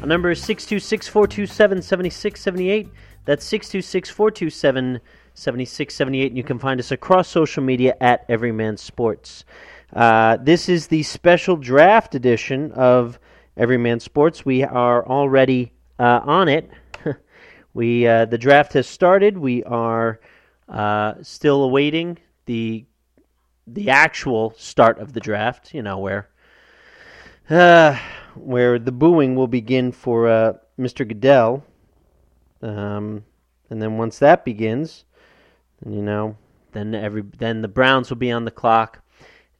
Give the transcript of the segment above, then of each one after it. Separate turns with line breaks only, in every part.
Our number is 626 427 7678. That's 626 427 7678. And you can find us across social media at Everyman Sports. Uh, this is the special draft edition of Everyman Sports. We are already uh, on it. we uh, The draft has started. We are uh, still awaiting the the actual start of the draft, you know, where uh, where the booing will begin for uh, Mr. Goodell. Um, and then once that begins, you know, then every then the Browns will be on the clock.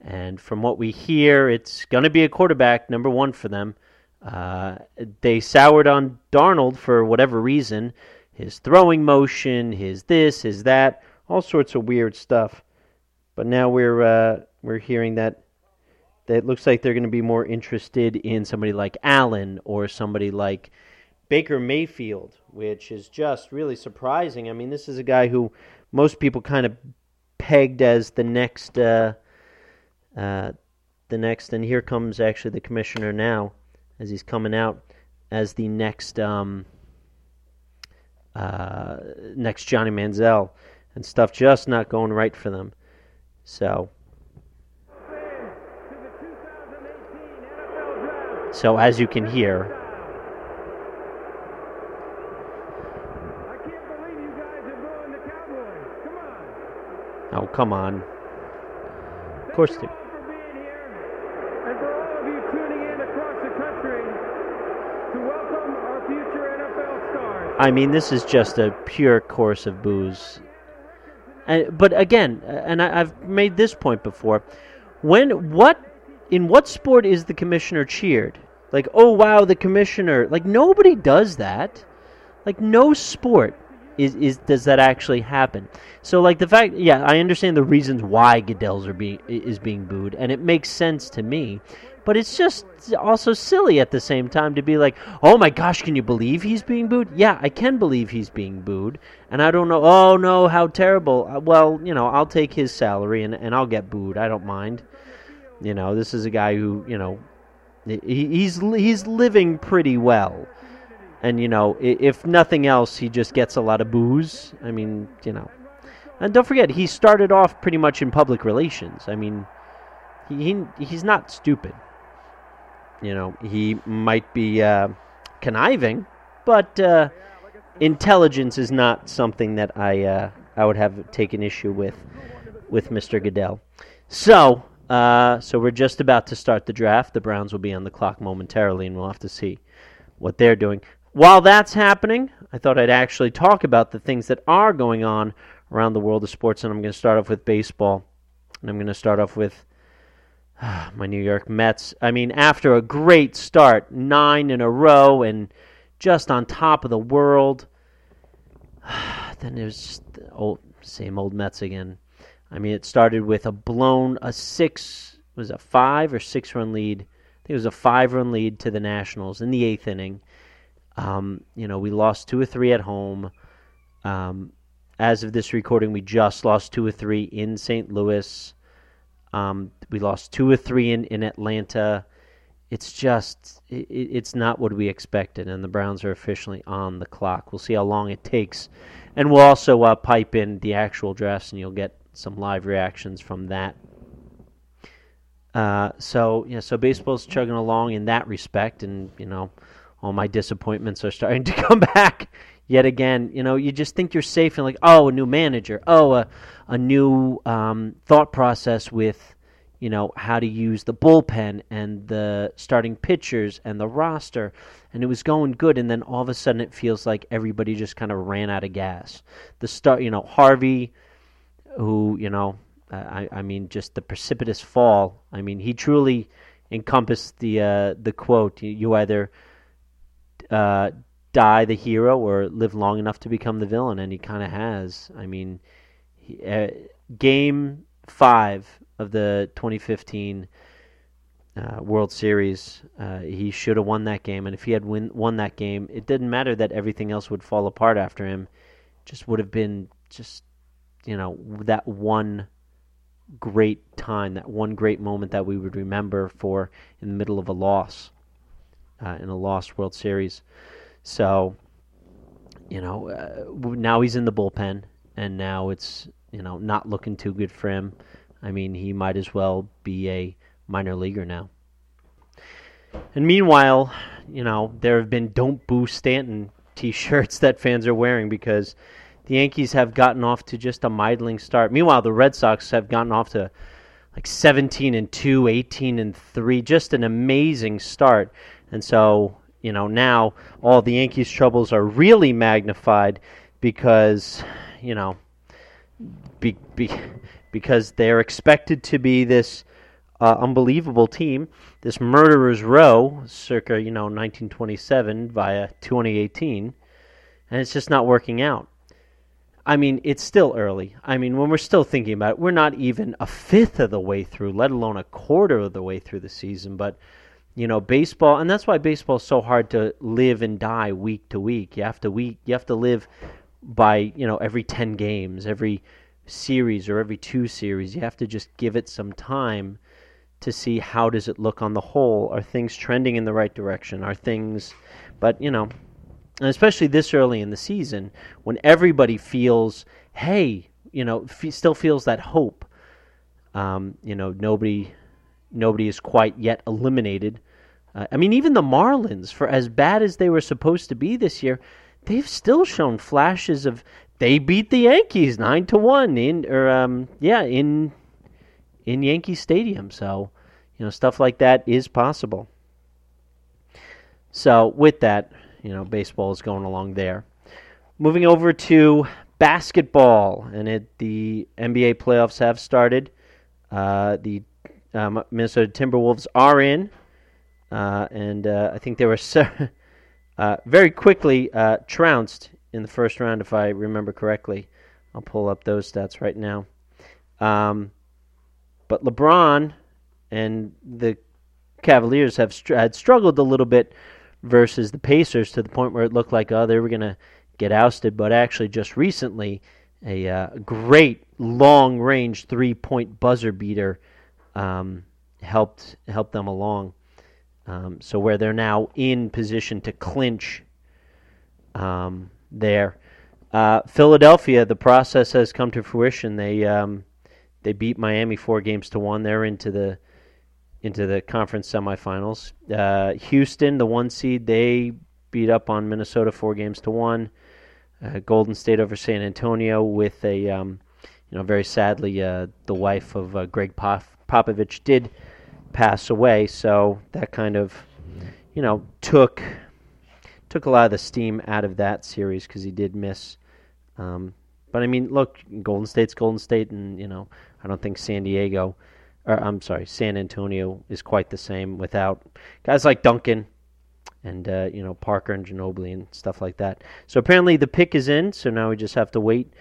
And from what we hear, it's going to be a quarterback, number one for them. Uh, they soured on Darnold for whatever reason. His throwing motion, his this, his that, all sorts of weird stuff. But now we're uh, we're hearing that that it looks like they're going to be more interested in somebody like Allen or somebody like Baker Mayfield, which is just really surprising. I mean, this is a guy who most people kind of pegged as the next, uh, uh, the next, and here comes actually the commissioner now as he's coming out as the next, um, uh, next Johnny Manziel, and stuff just not going right for them. So So as you can hear, Oh, come on. Of course. I mean, this is just a pure course of boos. And, but again, and I, I've made this point before. When what in what sport is the commissioner cheered? Like, oh wow, the commissioner. Like nobody does that. Like no sport is is does that actually happen. So like the fact, yeah, I understand the reasons why Goodell's are being is being booed, and it makes sense to me. But it's just also silly at the same time to be like, oh my gosh, can you believe he's being booed? Yeah, I can believe he's being booed, and I don't know. Oh no, how terrible. Uh, well, you know, I'll take his salary and and I'll get booed. I don't mind. You know, this is a guy who, you know, he's he's living pretty well. And you know, if nothing else, he just gets a lot of boos. I mean, you know. And don't forget, he started off pretty much in public relations. I mean, he, he he's not stupid. You know, he might be uh, conniving, but uh, intelligence is not something that I uh, I would have taken issue with with Mr. Goodell. So uh, so we're just about to start the draft. The Browns will be on the clock momentarily, and we'll have to see what they're doing. While that's happening, I thought I'd actually talk about the things that are going on around the world of sports, and I'm going to start off with baseball. And I'm going to start off with uh, my New York Mets. I mean, after a great start, nine in a row, and just on top of the world, then there's the old, same old Mets again. I mean, it started with a blown a six was a five or six run lead. I think it was a five run lead to the Nationals in the eighth inning. Um, you know, we lost two or three at home. Um, as of this recording, we just lost two or three in St. Louis. Um, we lost two or three in, in Atlanta. It's just, it, it's not what we expected, and the Browns are officially on the clock. We'll see how long it takes. And we'll also uh, pipe in the actual drafts, and you'll get some live reactions from that. Uh, so yeah, so baseball's chugging along in that respect, and you know, all my disappointments are starting to come back yet again. You know, you just think you're safe and like, oh, a new manager, oh, a a new um, thought process with, you know, how to use the bullpen and the starting pitchers and the roster, and it was going good, and then all of a sudden it feels like everybody just kind of ran out of gas. The start, you know, Harvey who you know, I, I mean, just the precipitous fall. I mean, he truly encompassed the uh, the quote. You either uh, die the hero or live long enough to become the villain, and he kind of has. I mean, he, uh, game five of the 2015 uh, World Series, uh, he should have won that game. And if he had win, won that game, it didn't matter that everything else would fall apart after him. Just would have been just, you know, that one great time, that one great moment that we would remember for in the middle of a loss, uh, in a lost World Series. So, you know, uh, now he's in the bullpen, and now it's you know not looking too good for him. I mean, he might as well be a minor leaguer now. And meanwhile, you know, there have been "Don't Boo Stanton" T-shirts that fans are wearing because the Yankees have gotten off to just a middling start. Meanwhile, the Red Sox have gotten off to like 17 and 2, 18 and 3, just an amazing start. And so you know, now all the Yankees' troubles are really magnified because, you know, be, be, because they're expected to be this uh, unbelievable team, this murderer's row, circa, you know, 1927 via 2018, and it's just not working out. I mean, it's still early. I mean, when we're still thinking about it, we're not even a fifth of the way through, let alone a quarter of the way through the season, but you know baseball and that's why baseball is so hard to live and die week to week. You have to week you have to live by you know every 10 games every series or every two series. You have to just give it some time to see how does it look on the whole. Are things trending in the right direction? Are things but you know and especially this early in the season when everybody feels hey you know f- still feels that hope um, you know nobody nobody is quite yet eliminated. Uh, I mean, even the Marlins, for as bad as they were supposed to be this year, they've still shown flashes of they beat the Yankees nine to one in or um, yeah in in Yankee Stadium. So you know stuff like that is possible. So with that, you know, baseball is going along there. Moving over to basketball, and it, the NBA playoffs have started. Uh, the um, Minnesota Timberwolves are in, uh, and uh, I think they were uh, very quickly uh, trounced in the first round, if I remember correctly. I'll pull up those stats right now. Um, but LeBron and the Cavaliers have str- had struggled a little bit versus the Pacers to the point where it looked like oh they were going to get ousted, but actually just recently a uh, great long range three point buzzer beater um, helped helped them along. Um, so where they're now in position to clinch um, there. Uh, Philadelphia, the process has come to fruition. They um, they beat Miami four games to one. They're into the into the conference semifinals. Uh, Houston, the one seed, they beat up on Minnesota four games to one. Uh, Golden State over San Antonio with a um, you know very sadly uh, the wife of uh, Gregg Pop- Popovich did pass away, so that kind of, you know, took took a lot of the steam out of that series because he did miss. Um, but I mean, look, Golden State's Golden State, and you know, I don't think San Diego, or I'm sorry, San Antonio is quite the same without guys like Duncan and uh, you know Parker and Ginobili and stuff like that. So apparently the pick is in. So now we just have to wait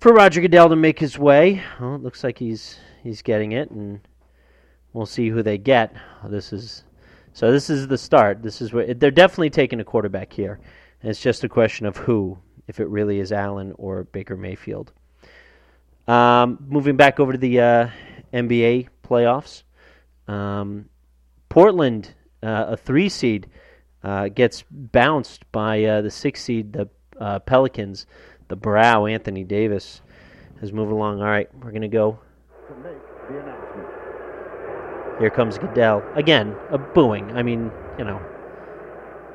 for Roger Goodell to make his way. Well, it looks like he's he's getting it, and we'll see who they get. This is so. This is the start. This is where they're definitely taking a quarterback here. And it's just a question of who, if it really is Allen or Baker Mayfield. Um, moving back over to the uh, NBA playoffs, um, Portland, uh, a three seed, uh, gets bounced by uh, the six seed, the uh, Pelicans. The Brow, Anthony Davis, has moved along. All right, we're going to go. Here comes Goodell. Again, a booing. I mean, you know,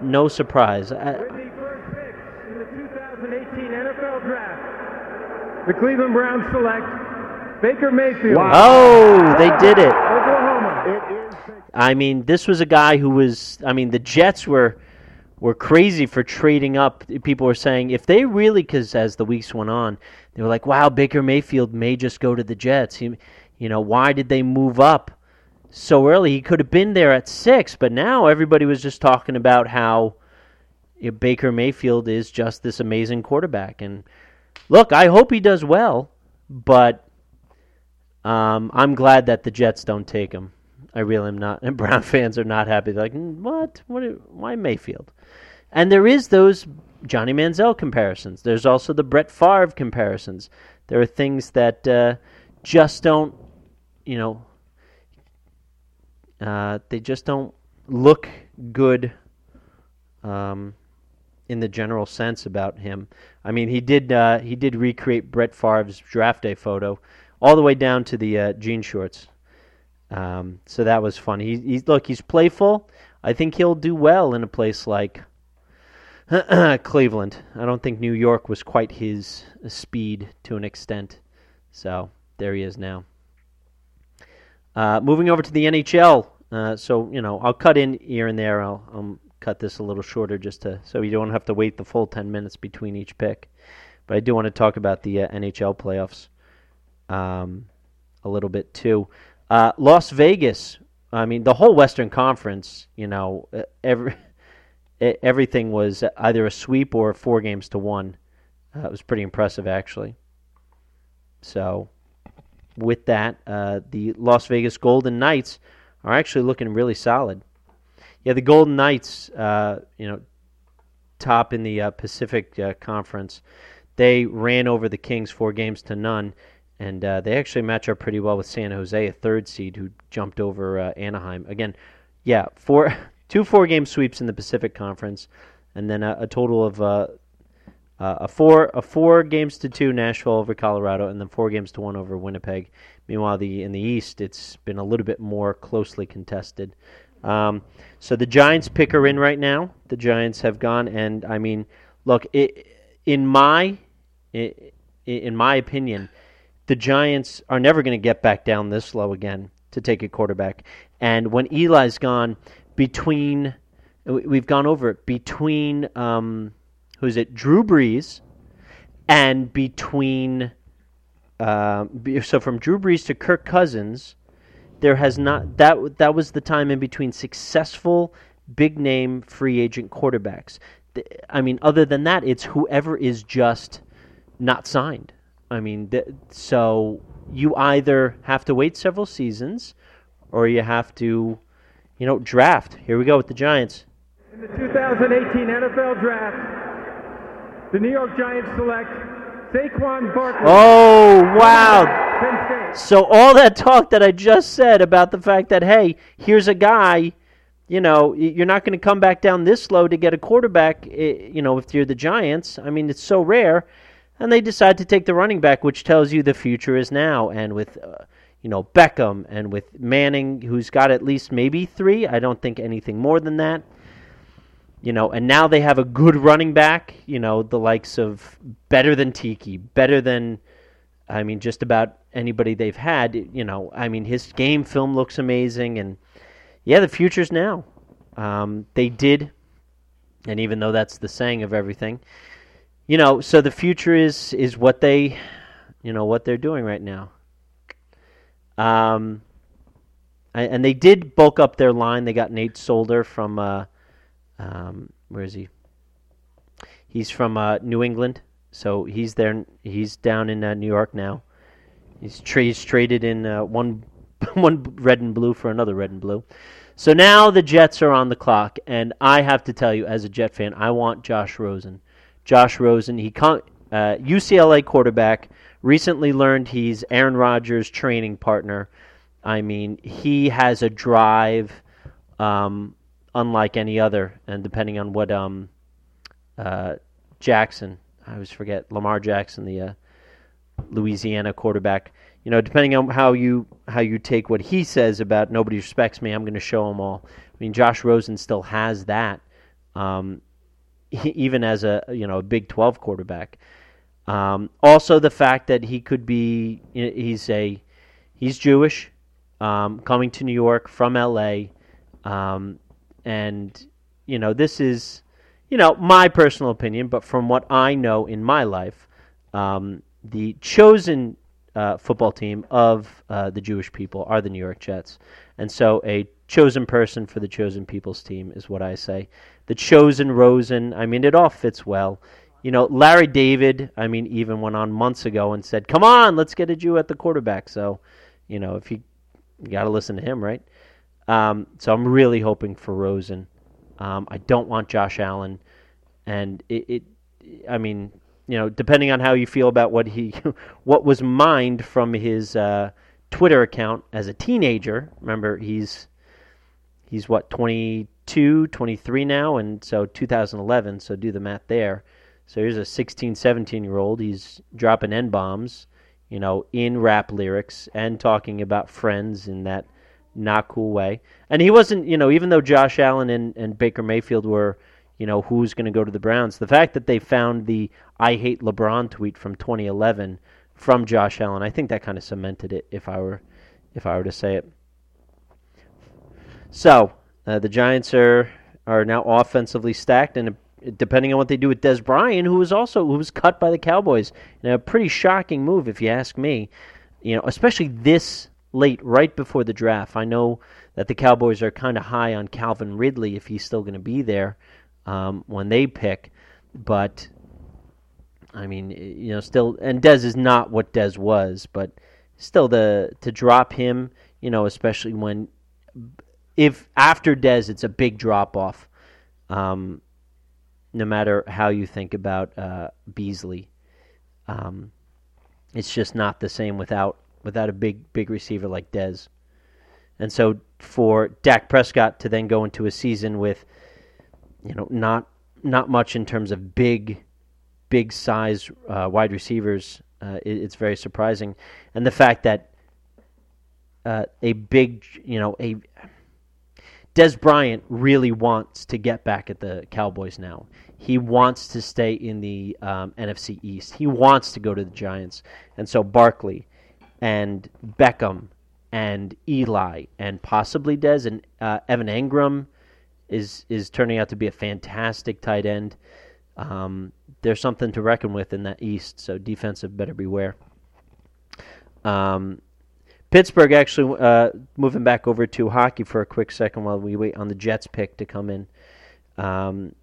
no surprise. I,
pick in the 2018 NFL Draft, the Cleveland Browns select Baker Mayfield.
Wow. Oh, they did it.
Oklahoma. It is
I mean, this was a guy who was. I mean, the Jets were were crazy for trading up. People were saying if they really, because as the weeks went on, they were like, "Wow, Baker Mayfield may just go to the Jets." He, you know, why did they move up so early? He could have been there at six, but now everybody was just talking about how, you know, Baker Mayfield is just this amazing quarterback. And look, I hope he does well, but um, I'm glad that the Jets don't take him. I really am not. And Brown fans are not happy. They're like, "Mm, what? What? Why Mayfield? And there is those Johnny Manziel comparisons. There's also the Brett Favre comparisons. There are things that uh, just don't, you know, uh, they just don't look good um, in the general sense about him. I mean, he did uh, he did recreate Brett Favre's draft day photo, all the way down to the uh, jean shorts. Um, so that was fun. He, he's look, he's playful. I think he'll do well in a place like Cleveland. I don't think New York was quite his speed to an extent. So there he is now. Uh, moving over to the NHL. Uh, so you know, I'll cut in here and there. I'll, I'll cut this a little shorter just to so you don't have to wait the full ten minutes between each pick. But I do want to talk about the uh, NHL playoffs um, a little bit too. Uh, Las Vegas. I mean, the whole Western Conference. You know, every everything was either a sweep or four games to one. Uh, it was pretty impressive, actually. So, with that, uh, the Las Vegas Golden Knights are actually looking really solid. Yeah, the Golden Knights, uh, you know, top in the uh, Pacific uh, Conference, they ran over the Kings four games to none, and uh, they actually match up pretty well with San Jose, a third seed who jumped over Anaheim. Again, yeah, four two four game sweeps in the Pacific Conference, and then a, a total of uh, uh, a four a four games to two Nashville over Colorado, and then four games to one over Winnipeg. Meanwhile, the in the East, it's been a little bit more closely contested. Um, so the Giants pick are in right now. The Giants have gone, and I mean, look, it, in my in my opinion, the Giants are never going to get back down this low again to take a quarterback. And when Eli's gone, between we've gone over it between um, who's it Drew Brees and between uh, so from Drew Brees to Kirk Cousins there has not that that was the time in between successful big name free agent quarterbacks I mean other than that it's whoever is just not signed I mean th- so you either have to wait several seasons or you have to you know, draft. Here we go with the Giants.
In the 2018 NFL Draft, the New York Giants select Saquon Barkley.
Oh, wow. So all that talk that I just said about the fact that, hey, here's a guy, you know, you're not going to come back down this low to get a quarterback, eh, you know, if you're the Giants. I mean, it's so rare. And they decide to take the running back, which tells you the future is now. And with uh, you know, Beckham and with Manning, who's got at least maybe three. I don't think anything more than that. You know, and now they have a good running back, you know, the likes of better than Tiki, better than, I mean, just about anybody they've had. You know, I mean, his game film looks amazing. And yeah, the future's now. Um, they did, and even though that's the saying of everything, you know, so the future is is what they, you know, what they're doing right now. Um, and they did bulk up their line. They got Nate Solder from uh, um, where is he? He's from uh, New England, so he's there. He's down in uh, New York now. He's, tra- he's traded in uh, one one red and blue for another red and blue. So now the Jets are on the clock, and I have to tell you, as a Jet fan, I want Josh Rosen. Josh Rosen, he con- uh, UCLA quarterback recently learned he's Aaron Rodgers' training partner. I mean, he has a drive um, unlike any other, and depending on what um, uh, Jackson, I always forget Lamar Jackson, the uh, Louisiana quarterback. You know, depending on how you how you take what he says about nobody respects me, I'm going to show them all. I mean, Josh Rosen still has that, um, even as a you know a Big 12 quarterback. Um, also, the fact that he could be he's a he's Jewish, um, coming to New York from L.A. Um, and you know this is you know my personal opinion, but from what I know in my life, um, the chosen uh, football team of uh, the Jewish people are the New York Jets, and so a chosen person for the chosen people's team is what I say. The chosen Rosen. I mean, it all fits well. You know, Larry David. I mean, even went on months ago and said, "Come on, let's get a Jew at the quarterback." So, you know, if you you got to listen to him, right? Um, so I'm really hoping for Rosen. Um, I don't want Josh Allen, and it, it, I mean, you know, depending on how you feel about what he, what was mined from his uh, Twitter account as a teenager. Remember, he's he's what 22, 23 now, and so 2011. So do the math there. So here's a 16, 17 year old. He's dropping n bombs, you know, in rap lyrics and talking about friends in that not cool way. And he wasn't, you know, even though Josh Allen and, and Baker Mayfield were, you know, who's going to go to the Browns, the fact that they found the I hate LeBron tweet from 2011 from Josh Allen, I think that kind of cemented it if I were if I were to say it. So, uh, the Giants are are now offensively stacked and depending on what they do with Dez Bryant, who was also who was cut by the Cowboys in a pretty shocking move if you ask me. You know, especially this late, right before the draft. I know that the Cowboys are kind of high on Calvin Ridley if he's still going to be there um, when they pick, but I mean, you know, still, and Dez is not what Dez was, but still, the to drop him, you know, especially when if after Dez, it's a big drop off. Um, no matter how you think about uh, Beasley, um, it's just not the same without without a big big receiver like Dez. And so for Dak Prescott to then go into a season with, you know, not not much in terms of big, big size uh, wide receivers, uh, it, it's very surprising. And the fact that uh, a big, you know, a Dez Bryant really wants to get back at the Cowboys now. He wants to stay in the um, NFC East. He wants to go to the Giants. And so Barkley and Beckham and Eli and possibly Dez and uh, Evan Engram is is turning out to be a fantastic tight end. Um, there's something to reckon with in that East, so defensive better beware. Um, Pittsburgh actually uh, moving back over to hockey for a quick second while we wait on the Jets pick to come in. Um,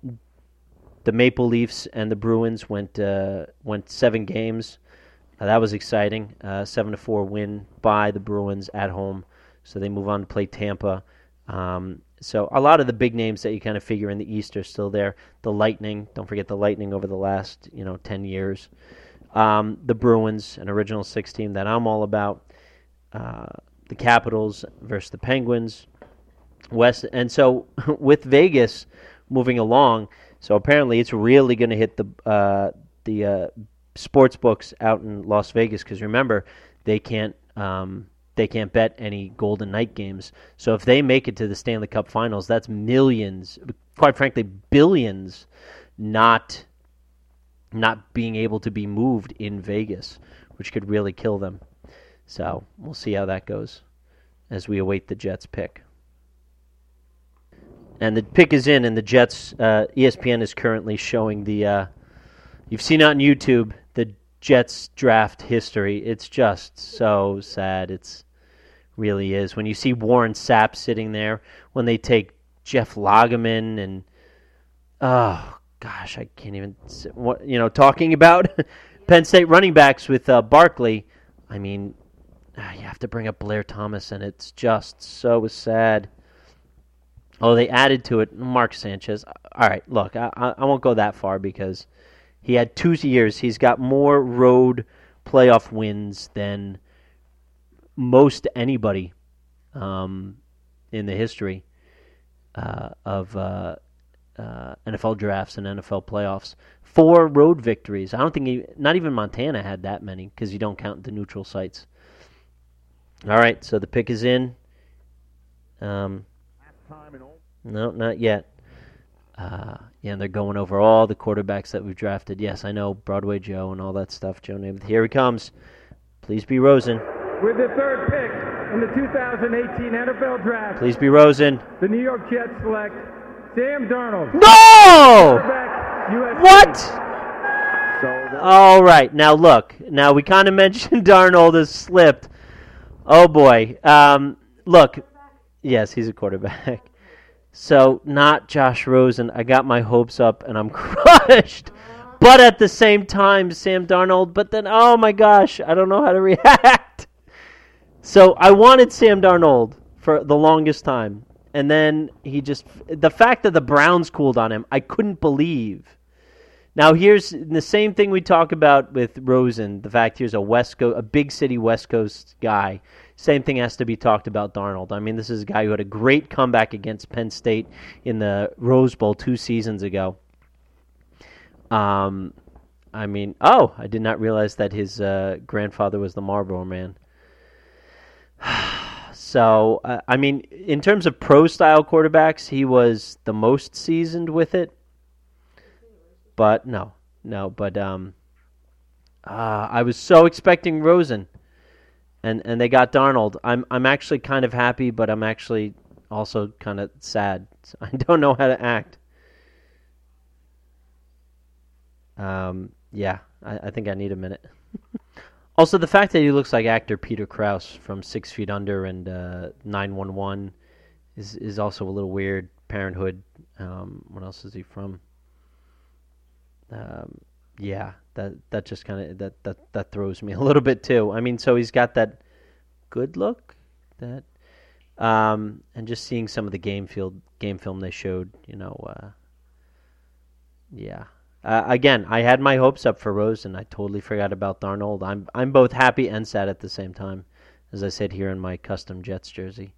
the Maple Leafs and the Bruins went uh, went seven games. Uh, that was exciting. Uh, seven to four win by the Bruins at home, so they move on to play Tampa. Um, so a lot of the big names that you kind of figure in the East are still there. The Lightning, don't forget the Lightning over the last you know ten years. Um, the Bruins, an original six team that I'm all about. Uh, the Capitals versus the Penguins. West, and so with Vegas moving along, so apparently it's really going to hit the uh, the uh, sports books out in Las Vegas because remember they can't um, they can't bet any Golden Knight games. So if they make it to the Stanley Cup Finals, that's millions, quite frankly, billions, not not being able to be moved in Vegas, which could really kill them. So we'll see how that goes as we await the Jets pick. And the pick is in, and the Jets. Uh, ESPN is currently showing the. Uh, you've seen on YouTube the Jets draft history. It's just so sad. It's really is when you see Warren Sapp sitting there when they take Jeff Lageman and oh gosh, I can't even what you know talking about Penn State running backs with uh, Barkley. I mean, you have to bring up Blair Thomas, and it's just so sad. Oh, they added to it Mark Sanchez. All right, look, I, I won't go that far because he had two years. He's got more road playoff wins than most anybody um, in the history uh, of uh, uh, NFL drafts and NFL playoffs. Four road victories. I don't think he, not even Montana had that many because you don't count the neutral sites. All right, so the pick is in. Um, no, not yet. Uh, yeah, and they're going over all the quarterbacks that we've drafted. Yes, I know Broadway Joe and all that stuff. Joe Namath. Here he comes. Please be Rosen.
With the third pick in the 2018 NFL Draft.
Please be Rosen.
The New York Jets select Sam Darnold.
No! What? All right. Now look. Now we kind of mentioned Darnold has slipped. Oh boy. Um, look, Yes, he's a quarterback. So not Josh Rosen. I got my hopes up and I'm crushed. But at the same time, Sam Darnold. But then, oh my gosh, I don't know how to react. So I wanted Sam Darnold for the longest time, and then he just the fact that the Browns cooled on him, I couldn't believe. Now here's the same thing we talk about with Rosen. The fact here's a West Coast, a big city West Coast guy. Same thing has to be talked about Darnold. I mean, this is a guy who had a great comeback against Penn State in the Rose Bowl two seasons ago. Um, I mean, oh, I did not realize that his uh, grandfather was the Marlboro Man. so, uh, I mean, in terms of pro style quarterbacks, he was the most seasoned with it. But no, no, but um, uh, I was so expecting Rosen, and and they got Darnold. I'm I'm actually kind of happy, but I'm actually also kind of sad. I don't know how to act. Um, yeah, I, I think I need a minute. also, the fact that he looks like actor Peter Krause from Six Feet Under and uh, Nine One One is is also a little weird. Parenthood. Um, what else is he from? Um, yeah, that that just kind of that, that that throws me a little bit too. I mean, so he's got that good look, that, um, and just seeing some of the game field game film they showed, you know, uh, yeah, uh, again, I had my hopes up for Rosen. I totally forgot about Darnold. I'm I'm both happy and sad at the same time, as I said here in my custom Jets jersey,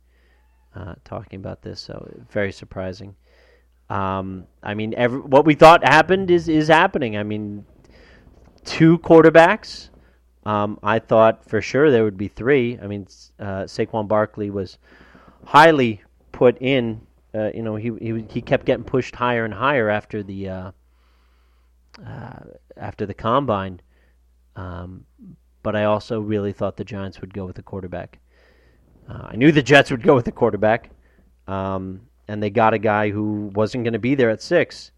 uh, talking about this. So very surprising. Um, I mean, every, what we thought happened is is happening. I mean, two quarterbacks. Um, I thought for sure there would be three. I mean, uh, Saquon Barkley was highly put in. Uh, you know, he, he he kept getting pushed higher and higher after the uh, uh, after the combine. Um, but I also really thought the Giants would go with the quarterback. Uh, I knew the Jets would go with the quarterback, um, and they got a guy who wasn't going to be there at six.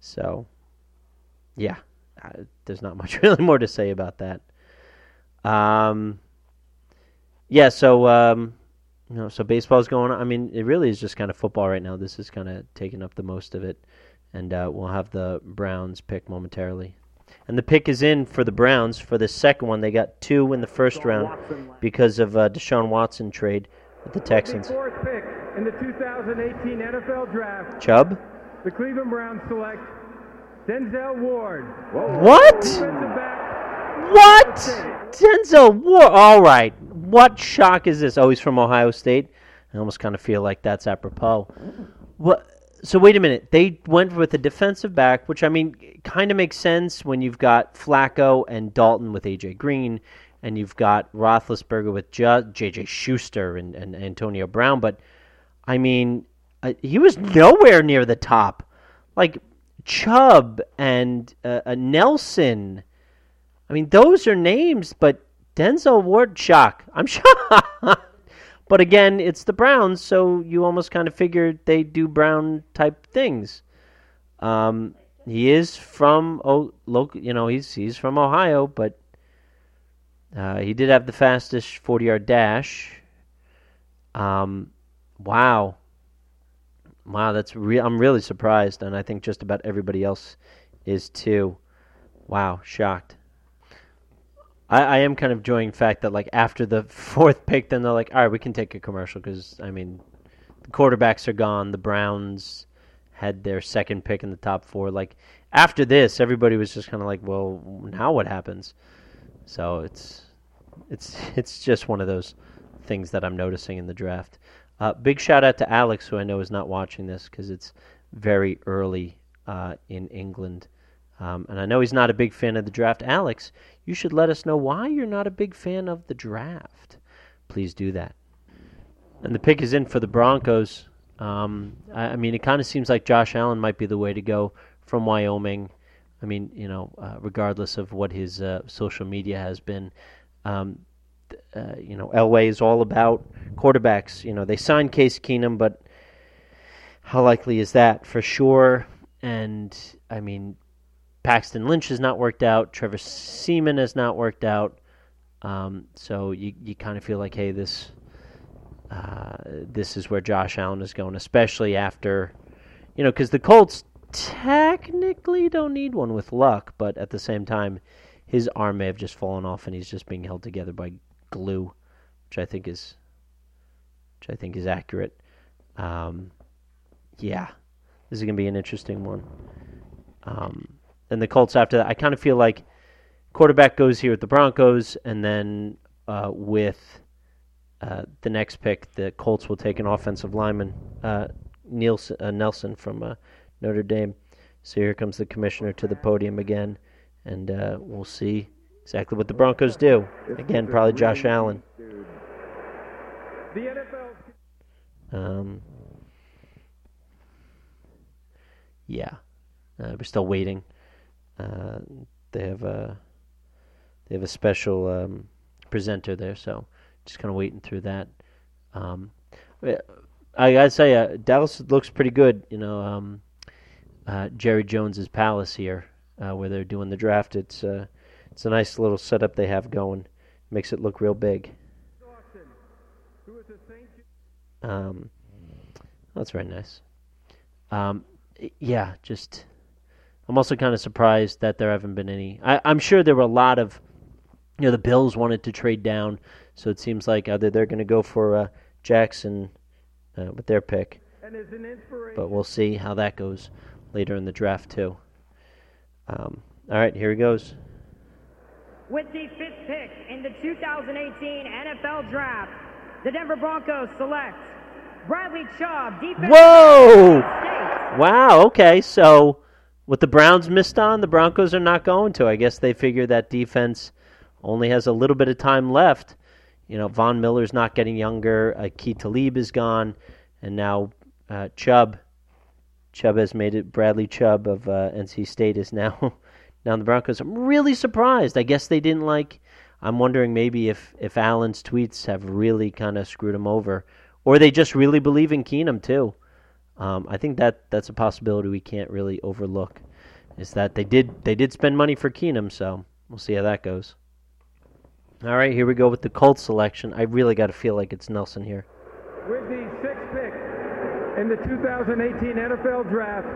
So, yeah, there's not much really more to say about that. Um, yeah, so um, you know, so baseball's going on. I mean, it really is just kind of football right now. This is kind of taking up the most of it and uh, we'll have the Browns pick momentarily. And the pick is in for the Browns for the second one. They got two in the first round because of uh, Deshaun Watson trade with the Texans.
In the 2018 NFL Draft.
Chubb.
The Cleveland Browns select Denzel Ward.
What? What? Denzel Ward. All right. What shock is this? Oh, he's from Ohio State. I almost kind of feel like that's apropos. What? so wait a minute. They went with a defensive back, which I mean, kind of makes sense when you've got Flacco and Dalton with AJ Green, and you've got Roethlisberger with JJ Schuster and, and Antonio Brown. But I mean, uh, he was nowhere near the top. Like Chubb and uh, uh, Nelson. I mean, those are names, but Denzel Ward, shock. I'm shocked. But again, it's the Browns, so you almost kind of figured they do Brown type things. Um, he is from oh, local, you know, he's he's from Ohio, but uh, he did have the fastest 40 yard dash. Um, wow, wow, that's re- I'm really surprised, and I think just about everybody else is too. Wow, shocked. I, I am kind of enjoying the fact that like after the fourth pick, then they're like, all right, we can take a commercial because I mean, the quarterbacks are gone. The Browns had their second pick in the top four. Like after this, everybody was just kind of like, well, now what happens? So it's it's it's just one of those things that I'm noticing in the draft. Uh, big shout out to Alex, who I know is not watching this because it's very early uh, in England. Um, and I know he's not a big fan of the draft. Alex, you should let us know why you're not a big fan of the draft. Please do that. And the pick is in for the Broncos. Um, I, I, mean, it kind of seems like Josh Allen might be the way to go from Wyoming. I mean, you know, uh, regardless of what his uh, social media has been, um, uh, you know, Elway is all about quarterbacks. You know, they signed Case Keenum, but how likely is that? For sure. And I mean, Paxton Lynch has not worked out. Trevor Siemian has not worked out. Um, so you you kind of feel like, hey, this uh, this is where Josh Allen is going, especially after, you know, because the Colts technically don't need one with luck, but at the same time, his arm may have just fallen off and he's just being held together by glue, which I think is, which I think is accurate. Um, yeah, this is gonna be an interesting one. Um, and the Colts after that, I kind of feel like quarterback goes here with the Broncos, and then uh, with uh, the next pick, the Colts will take an offensive lineman, uh, Nielsen, uh, Nelson from uh, Notre Dame. So here comes the commissioner to the podium again, and uh, we'll see exactly what the Broncos do. Again, probably Josh Allen. Um, yeah, uh, we're still waiting. Uh, they have a they have a special um, presenter there, so just kind of waiting through that. Um, I gotta say, uh, Dallas looks pretty good. You know, um, uh, Jerry Jones's palace here, uh, where they're doing the draft. It's uh, it's a nice little setup they have going. Makes it look real big.
Who is a Saint
Um, that's very nice. Um, yeah, just I'm also kind of surprised that there haven't been any. I, I'm sure there were a lot of, you know, the Bills wanted to trade down, so it seems like either they're going to go for uh, Jackson uh, with their pick,
and is an inspiration.
but we'll see how that goes later in the draft too. Um, all right, here he goes.
With the fifth pick in the 2018 NFL Draft, the Denver Broncos select Bradley Chubb, defensive
Whoa! Wow. Okay. So, what the Browns missed on, the Broncos are not going to. I guess they figure that defense only has a little bit of time left. You know, Von Miller's not getting younger. Uh, Keith Talib is gone, and now uh, Chubb. Chubb has made it. Bradley Chubb of uh, NC State is now in the Broncos. I'm really surprised. I guess they didn't like. I'm wondering maybe if if Allen's tweets have really kind of screwed him over, or they just really believe in Keenum too. Um, I think that that's a possibility we can't really overlook. Is that they did they did spend money for Keenum, so we'll see how that goes. All right, here we go with the Colts selection. I really got to feel like it's Nelson here.
With the sixth pick in the 2018 NFL Draft,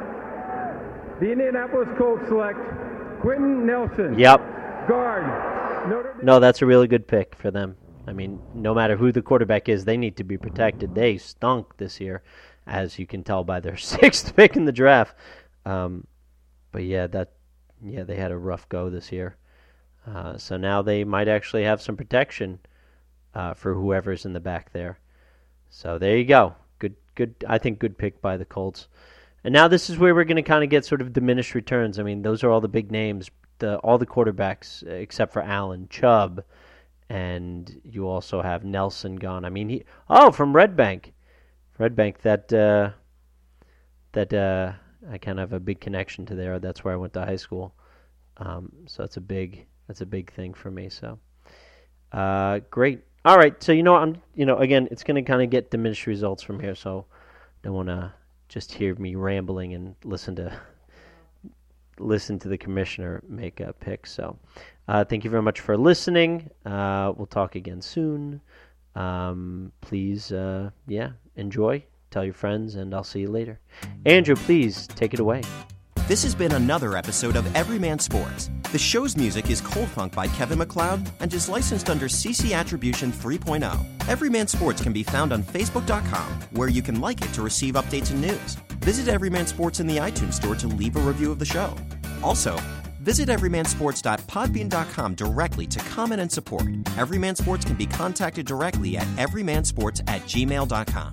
the Indianapolis Colts select Quenton Nelson.
Yep.
Guard. Notre Dame.
No, that's a really good pick for them. I mean, no matter who the quarterback is, they need to be protected. They stunk this year, as you can tell by their sixth pick in the draft. Um, but yeah, that yeah they had a rough go this year. Uh, so now they might actually have some protection uh, for whoever's in the back there. So there you go. Good, good. I think good pick by the Colts. And now this is where we're going to kind of get sort of diminished returns. I mean, those are all the big names, the all the quarterbacks uh, except for Allen, Chubb, and you also have Nelson gone. I mean, he oh from Red Bank, Red Bank that uh, that uh, I kind of have a big connection to there. That's where I went to high school, um, so it's a big that's a big thing for me. So uh, great. All right, so you know I'm you know again it's going to kind of get diminished results from here. So don't want to just hear me rambling and listen to listen to the commissioner make a pick. So, uh, thank you very much for listening. Uh, we'll talk again soon. Um, please, uh, yeah, enjoy. Tell your friends, and I'll see you later. Andrew, please take it away.
This has been another episode of Everyman Sports. The show's music is Cold Funk by Kevin MacLeod and is licensed under CC Attribution 3.0. Everyman Sports can be found on Facebook.com, where you can like it to receive updates and news. Visit Everyman Sports in the iTunes Store to leave a review of the show. Also, visit everymansports.podbean.com directly to comment and support. Everyman Sports can be contacted directly at everymansports at gmail.com.